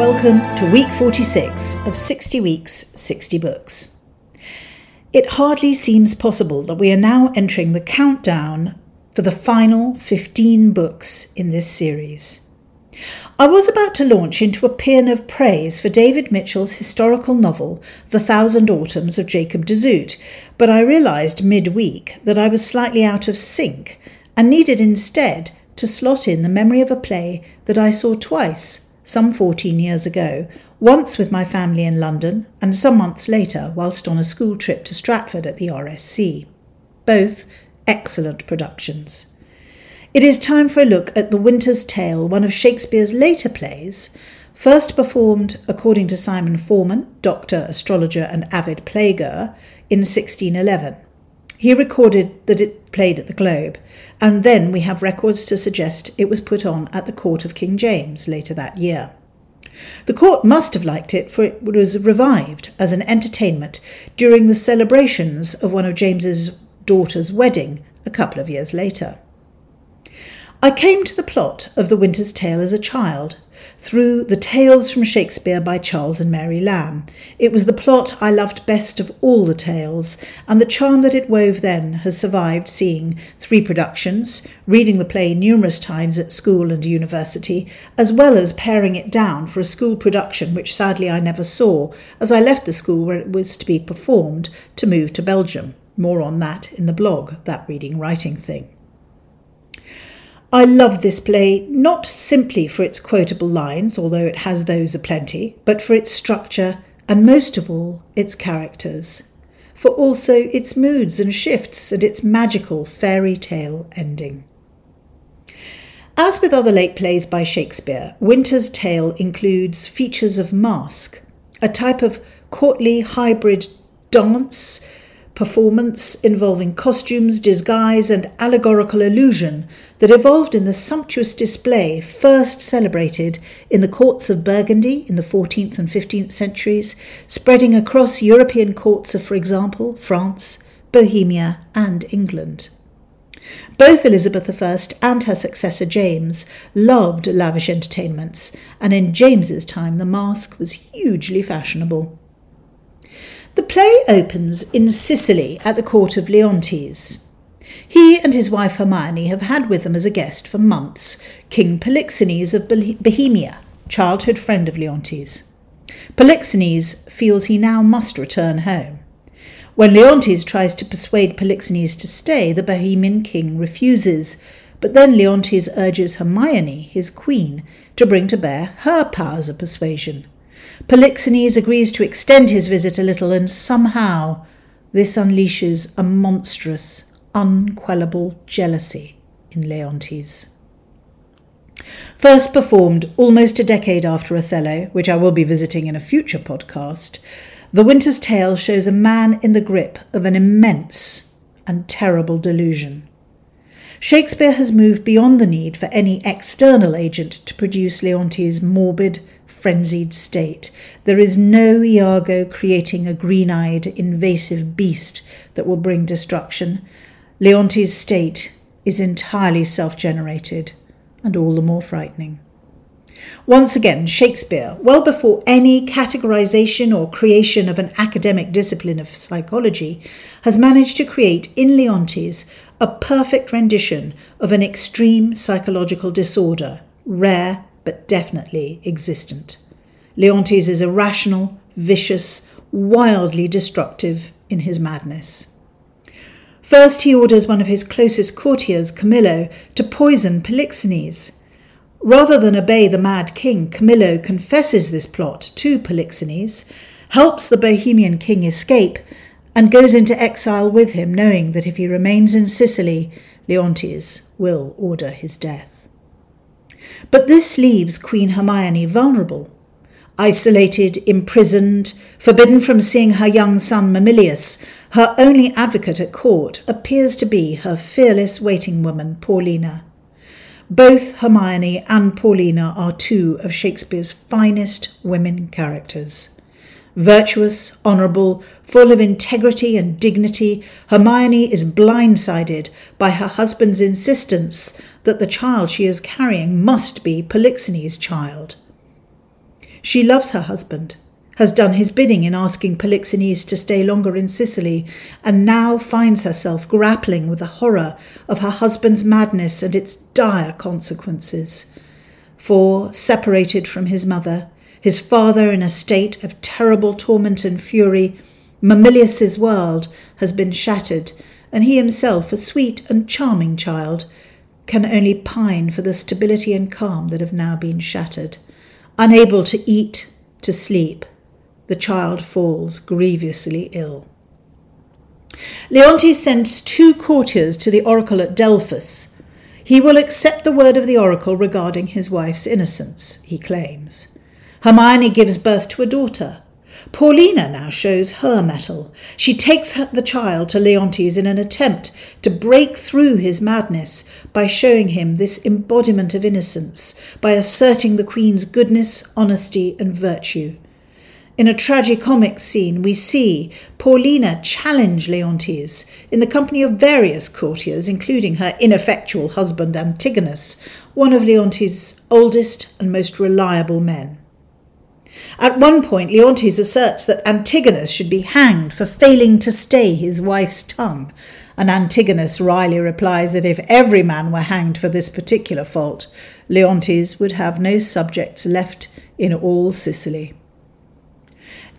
Welcome to week 46 of 60 Weeks, 60 Books. It hardly seems possible that we are now entering the countdown for the final 15 books in this series. I was about to launch into a paean of praise for David Mitchell's historical novel, The Thousand Autumns of Jacob de Zoet, but I realised mid-week that I was slightly out of sync and needed instead to slot in the memory of a play that I saw twice some 14 years ago, once with my family in London, and some months later whilst on a school trip to Stratford at the RSC. Both excellent productions. It is time for a look at The Winter's Tale, one of Shakespeare's later plays, first performed, according to Simon Forman, doctor, astrologer, and avid playgoer, in 1611. He recorded that it played at the Globe, and then we have records to suggest it was put on at the court of King James later that year. The court must have liked it, for it was revived as an entertainment during the celebrations of one of James's daughter's wedding a couple of years later. I came to the plot of The Winter's Tale as a child, through the Tales from Shakespeare by Charles and Mary Lamb. It was the plot I loved best of all the tales, and the charm that it wove then has survived seeing three productions, reading the play numerous times at school and university, as well as paring it down for a school production which sadly I never saw, as I left the school where it was to be performed to move to Belgium. More on that in the blog, that reading writing thing. I love this play not simply for its quotable lines, although it has those aplenty, but for its structure and most of all, its characters, for also its moods and shifts and its magical fairy tale ending. As with other late plays by Shakespeare, Winter's Tale includes features of masque, a type of courtly hybrid dance performance involving costumes, disguise, and allegorical illusion that evolved in the sumptuous display first celebrated in the courts of Burgundy in the 14th and 15th centuries, spreading across European courts of, for example, France, Bohemia, and England. Both Elizabeth I and her successor James loved lavish entertainments, and in James's time the masque was hugely fashionable. The play opens in Sicily at the court of Leontes. He and his wife Hermione have had with them as a guest for months King Polixenes of Bohemia, childhood friend of Leontes. Polixenes feels he now must return home. When Leontes tries to persuade Polixenes to stay, the Bohemian king refuses, but then Leontes urges Hermione, his queen, to bring to bear her powers of persuasion. Polixenes agrees to extend his visit a little, and somehow this unleashes a monstrous, unquellable jealousy in Leontes. First performed almost a decade after Othello, which I will be visiting in a future podcast, The Winter's Tale shows a man in the grip of an immense and terrible delusion. Shakespeare has moved beyond the need for any external agent to produce Leontes' morbid, frenzied state. There is no Iago creating a green eyed, invasive beast that will bring destruction. Leontes' state is entirely self generated and all the more frightening. Once again, Shakespeare, well before any categorization or creation of an academic discipline of psychology, has managed to create in Leontes a perfect rendition of an extreme psychological disorder, rare but definitely existent. Leontes is irrational, vicious, wildly destructive in his madness. First, he orders one of his closest courtiers, Camillo, to poison Polixenes. Rather than obey the mad king, Camillo confesses this plot to Polixenes, helps the Bohemian king escape, and goes into exile with him, knowing that if he remains in Sicily, Leontes will order his death. But this leaves Queen Hermione vulnerable. Isolated, imprisoned, forbidden from seeing her young son Mamillius, her only advocate at court appears to be her fearless waiting woman, Paulina. Both Hermione and Paulina are two of Shakespeare's finest women characters. Virtuous, honourable, full of integrity and dignity, Hermione is blindsided by her husband's insistence that the child she is carrying must be Polixenes' child. She loves her husband, has done his bidding in asking Polixenes to stay longer in Sicily, and now finds herself grappling with the horror of her husband's madness and its dire consequences. For, separated from his mother, his father in a state of terrible torment and fury, Mamillius's world has been shattered, and he himself, a sweet and charming child, can only pine for the stability and calm that have now been shattered. Unable to eat, to sleep, the child falls grievously ill. Leontes sends two courtiers to the oracle at Delphos. He will accept the word of the oracle regarding his wife's innocence, he claims. Hermione gives birth to a daughter. Paulina now shows her mettle. She takes the child to Leontes in an attempt to break through his madness by showing him this embodiment of innocence, by asserting the Queen's goodness, honesty, and virtue. In a tragicomic scene, we see Paulina challenge Leontes in the company of various courtiers, including her ineffectual husband Antigonus, one of Leontes' oldest and most reliable men. At one point, Leontes asserts that Antigonus should be hanged for failing to stay his wife's tongue, and Antigonus wryly replies that if every man were hanged for this particular fault, Leontes would have no subjects left in all Sicily.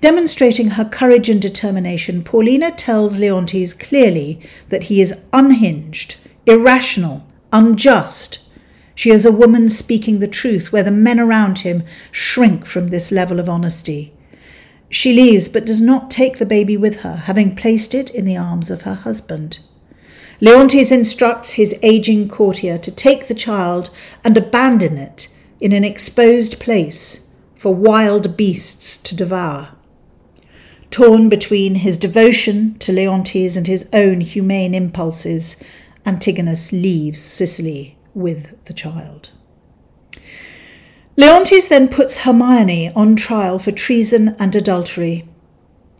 Demonstrating her courage and determination, Paulina tells Leontes clearly that he is unhinged, irrational, unjust, she is a woman speaking the truth where the men around him shrink from this level of honesty. She leaves but does not take the baby with her, having placed it in the arms of her husband. Leontes instructs his aging courtier to take the child and abandon it in an exposed place for wild beasts to devour. Torn between his devotion to Leontes and his own humane impulses, Antigonus leaves Sicily with the child. Leontes then puts Hermione on trial for treason and adultery.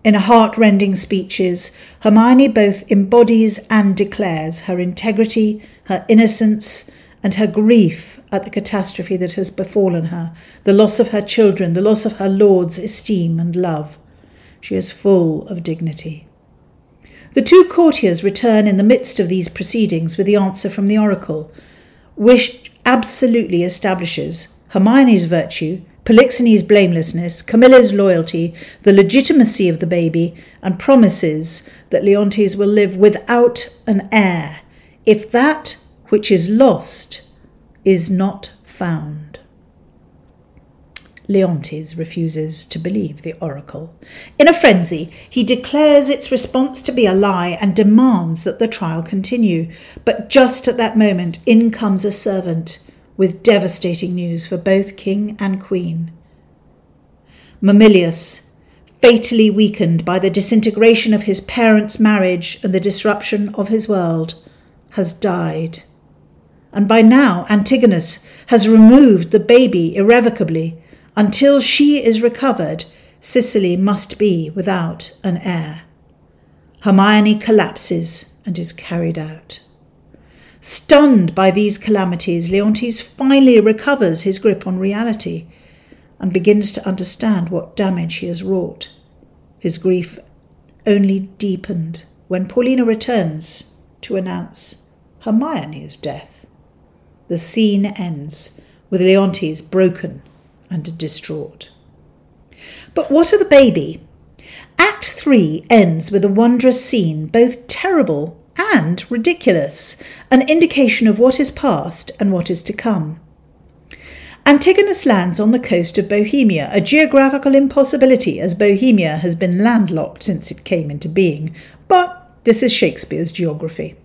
In heart-rending speeches, Hermione both embodies and declares her integrity, her innocence, and her grief at the catastrophe that has befallen her, the loss of her children, the loss of her lord's esteem and love. She is full of dignity. The two courtiers return in the midst of these proceedings with the answer from the oracle, which absolutely establishes Hermione's virtue, Polixenes' blamelessness, Camillo's loyalty, the legitimacy of the baby, and promises that Leontes will live without an heir if that which is lost is not found. Leontes refuses to believe the oracle. In a frenzy, he declares its response to be a lie and demands that the trial continue. But just at that moment, in comes a servant with devastating news for both king and queen. Mamillius, fatally weakened by the disintegration of his parents' marriage and the disruption of his world, has died. And by now, Antigonus has removed the baby irrevocably until she is recovered, Sicily must be without an heir. Hermione collapses and is carried out. Stunned by these calamities, Leontes finally recovers his grip on reality and begins to understand what damage he has wrought. His grief only deepened when Paulina returns to announce Hermione's death. The scene ends with Leontes broken and distraught. But what of the baby? Act 3 ends with a wondrous scene, both terrible and ridiculous, an indication of what is past and what is to come. Antigonus lands on the coast of Bohemia, a geographical impossibility as Bohemia has been landlocked since it came into being, but this is Shakespeare's geography.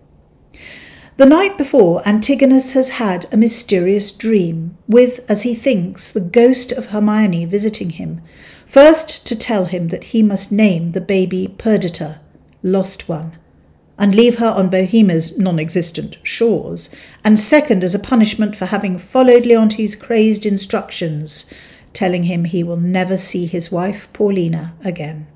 The night before, Antigonus has had a mysterious dream, with, as he thinks, the ghost of Hermione visiting him, first to tell him that he must name the baby Perdita, lost one, and leave her on Bohemia's non existent shores, and second as a punishment for having followed Leontes' crazed instructions, telling him he will never see his wife Paulina again.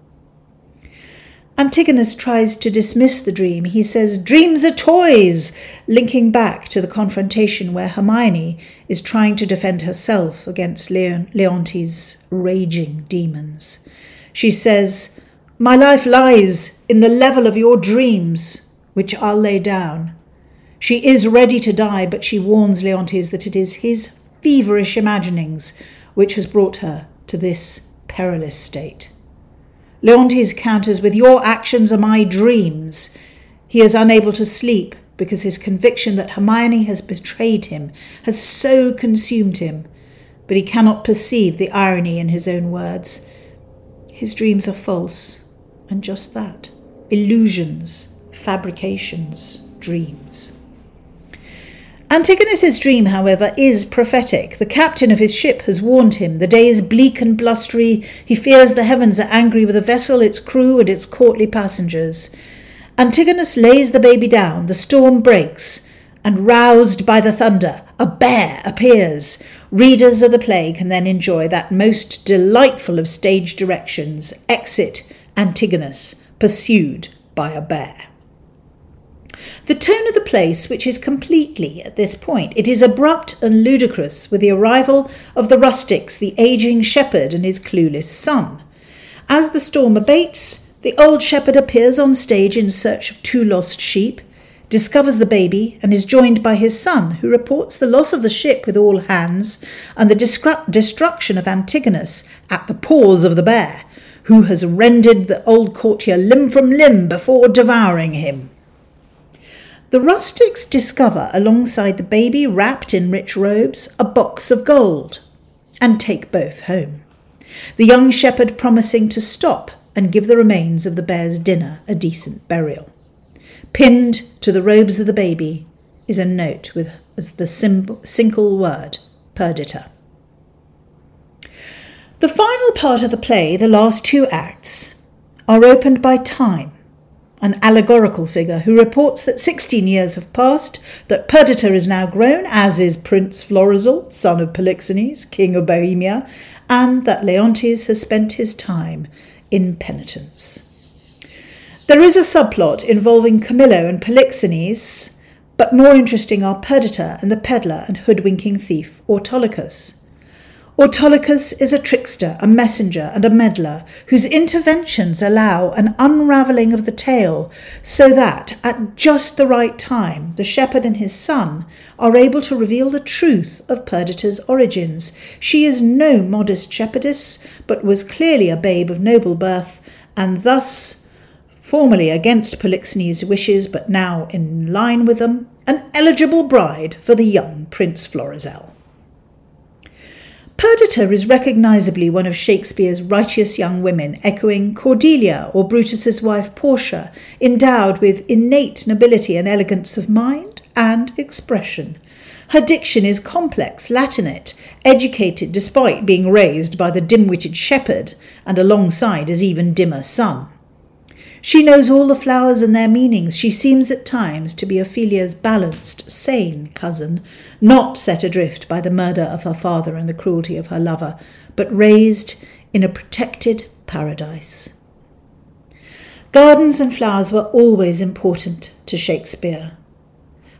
Antigonus tries to dismiss the dream. He says, Dreams are toys, linking back to the confrontation where Hermione is trying to defend herself against Leon- Leontes' raging demons. She says, My life lies in the level of your dreams, which I'll lay down. She is ready to die, but she warns Leontes that it is his feverish imaginings which has brought her to this perilous state. Leontes counters with, Your actions are my dreams. He is unable to sleep because his conviction that Hermione has betrayed him has so consumed him, but he cannot perceive the irony in his own words. His dreams are false, and just that illusions, fabrications, dreams. Antigonus's dream, however, is prophetic. The captain of his ship has warned him. The day is bleak and blustery. He fears the heavens are angry with the vessel, its crew, and its courtly passengers. Antigonus lays the baby down. The storm breaks, and roused by the thunder, a bear appears. Readers of the play can then enjoy that most delightful of stage directions exit Antigonus, pursued by a bear. The tone of the play switches completely at this point. It is abrupt and ludicrous with the arrival of the rustics, the aging shepherd and his clueless son. As the storm abates, the old shepherd appears on stage in search of two lost sheep, discovers the baby, and is joined by his son, who reports the loss of the ship with all hands and the destruction of Antigonus at the paws of the bear, who has rended the old courtier limb from limb before devouring him. The rustics discover, alongside the baby wrapped in rich robes, a box of gold and take both home. The young shepherd promising to stop and give the remains of the bear's dinner a decent burial. Pinned to the robes of the baby is a note with the single word, perdita. The final part of the play, the last two acts, are opened by time an allegorical figure who reports that 16 years have passed, that Perdita is now grown, as is Prince Florizel, son of Polixenes, king of Bohemia, and that Leontes has spent his time in penitence. There is a subplot involving Camillo and Polixenes, but more interesting are Perdita and the peddler and hoodwinking thief Autolycus. Autolycus is a trickster, a messenger, and a meddler whose interventions allow an unravelling of the tale so that, at just the right time, the shepherd and his son are able to reveal the truth of Perdita's origins. She is no modest shepherdess, but was clearly a babe of noble birth, and thus, formerly against Polixenes' wishes, but now in line with them, an eligible bride for the young Prince Florizel. Perdita is recognisably one of Shakespeare's righteous young women, echoing Cordelia or Brutus's wife Portia, endowed with innate nobility and elegance of mind and expression. Her diction is complex, Latinate, educated despite being raised by the dim witted shepherd, and alongside his even dimmer son. She knows all the flowers and their meanings. She seems at times to be Ophelia's balanced, sane cousin, not set adrift by the murder of her father and the cruelty of her lover, but raised in a protected paradise. Gardens and flowers were always important to Shakespeare.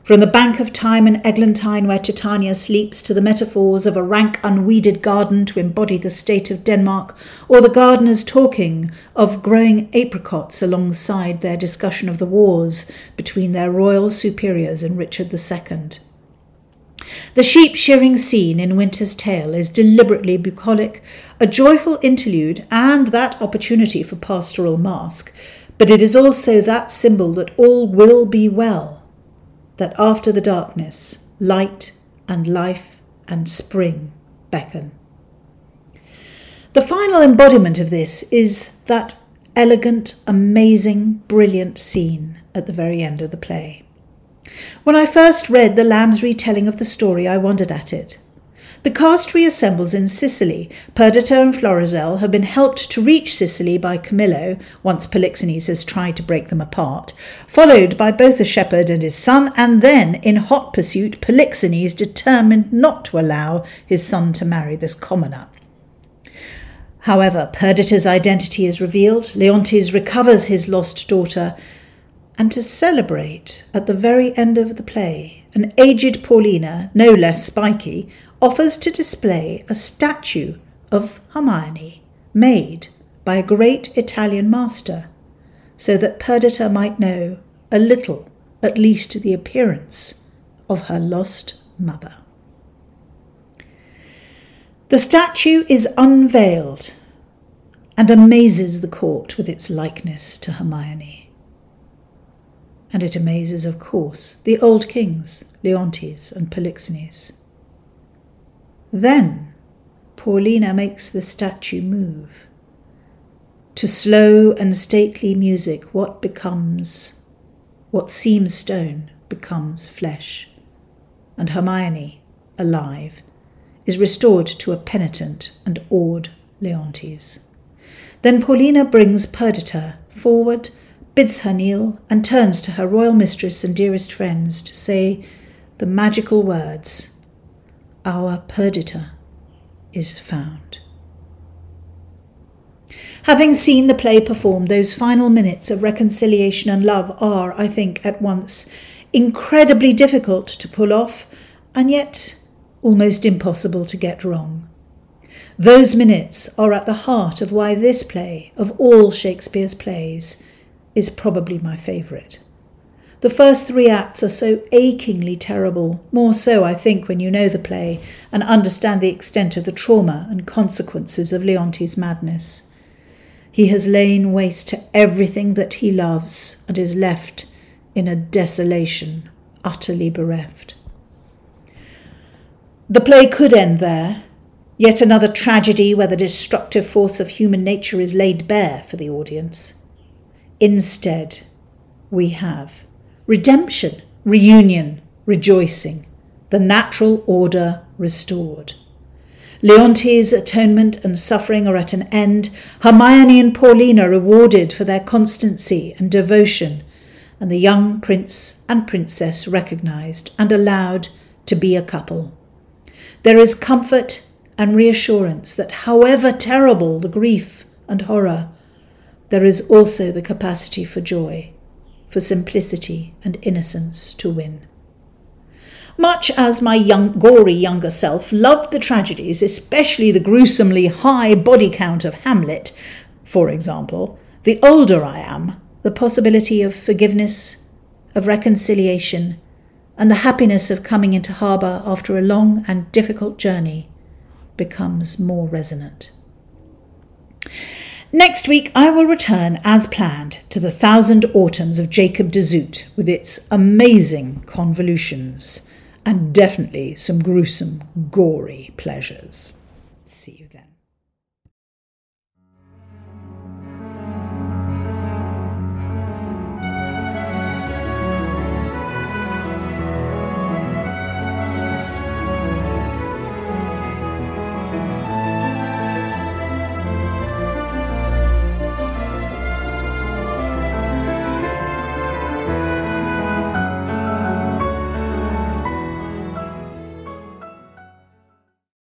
From the bank of thyme in Eglantine where Titania sleeps to the metaphors of a rank unweeded garden to embody the state of Denmark, or the gardeners talking of growing apricots alongside their discussion of the wars between their royal superiors and Richard II. The sheep shearing scene in Winter's Tale is deliberately bucolic, a joyful interlude, and that opportunity for pastoral masque, but it is also that symbol that all will be well that after the darkness, light and life and spring beckon. The final embodiment of this is that elegant, amazing, brilliant scene at the very end of the play. When I first read the Lamb's retelling of the story, I wondered at it. The cast reassembles in Sicily. Perdita and Florizel have been helped to reach Sicily by Camillo, once Polixenes has tried to break them apart, followed by both a shepherd and his son, and then, in hot pursuit, Polixenes determined not to allow his son to marry this commoner. However, Perdita's identity is revealed, Leontes recovers his lost daughter, and to celebrate, at the very end of the play, an aged Paulina, no less spiky, offers to display a statue of Hermione made by a great Italian master, so that Perdita might know a little, at least the appearance, of her lost mother. The statue is unveiled and amazes the court with its likeness to Hermione. And it amazes, of course, the old kings, Leontes and Polixenes. Then Paulina makes the statue move. To slow and stately music, what becomes, what seems stone, becomes flesh. And Hermione, alive, is restored to a penitent and awed Leontes. Then Paulina brings Perdita forward, bids her kneel, and turns to her royal mistress and dearest friends to say the magical words, Our Perdita is found. Having seen the play performed, those final minutes of reconciliation and love are, I think, at once incredibly difficult to pull off and yet almost impossible to get wrong. Those minutes are at the heart of why this play, of all Shakespeare's plays, is probably my favourite. The first three acts are so achingly terrible, more so, I think, when you know the play and understand the extent of the trauma and consequences of Leontes' madness. He has lain waste to everything that he loves and is left in a desolation, utterly bereft. The play could end there, yet another tragedy where the destructive force of human nature is laid bare for the audience. Instead, we have redemption, reunion, rejoicing, the natural order restored. Leontes' atonement and suffering are at an end, Hermione and Paulina rewarded for their constancy and devotion, and the young prince and princess recognized and allowed to be a couple. There is comfort and reassurance that, however terrible the grief and horror, there is also the capacity for joy for simplicity and innocence to win. Much as my young, gory younger self loved the tragedies, especially the gruesomely high body count of Hamlet, for example, the older I am, the possibility of forgiveness, of reconciliation, and the happiness of coming into harbour after a long and difficult journey becomes more resonant. Next week, I will return as planned to the Thousand Autumns of Jacob de Zoet with its amazing convolutions and definitely some gruesome, gory pleasures. See you then.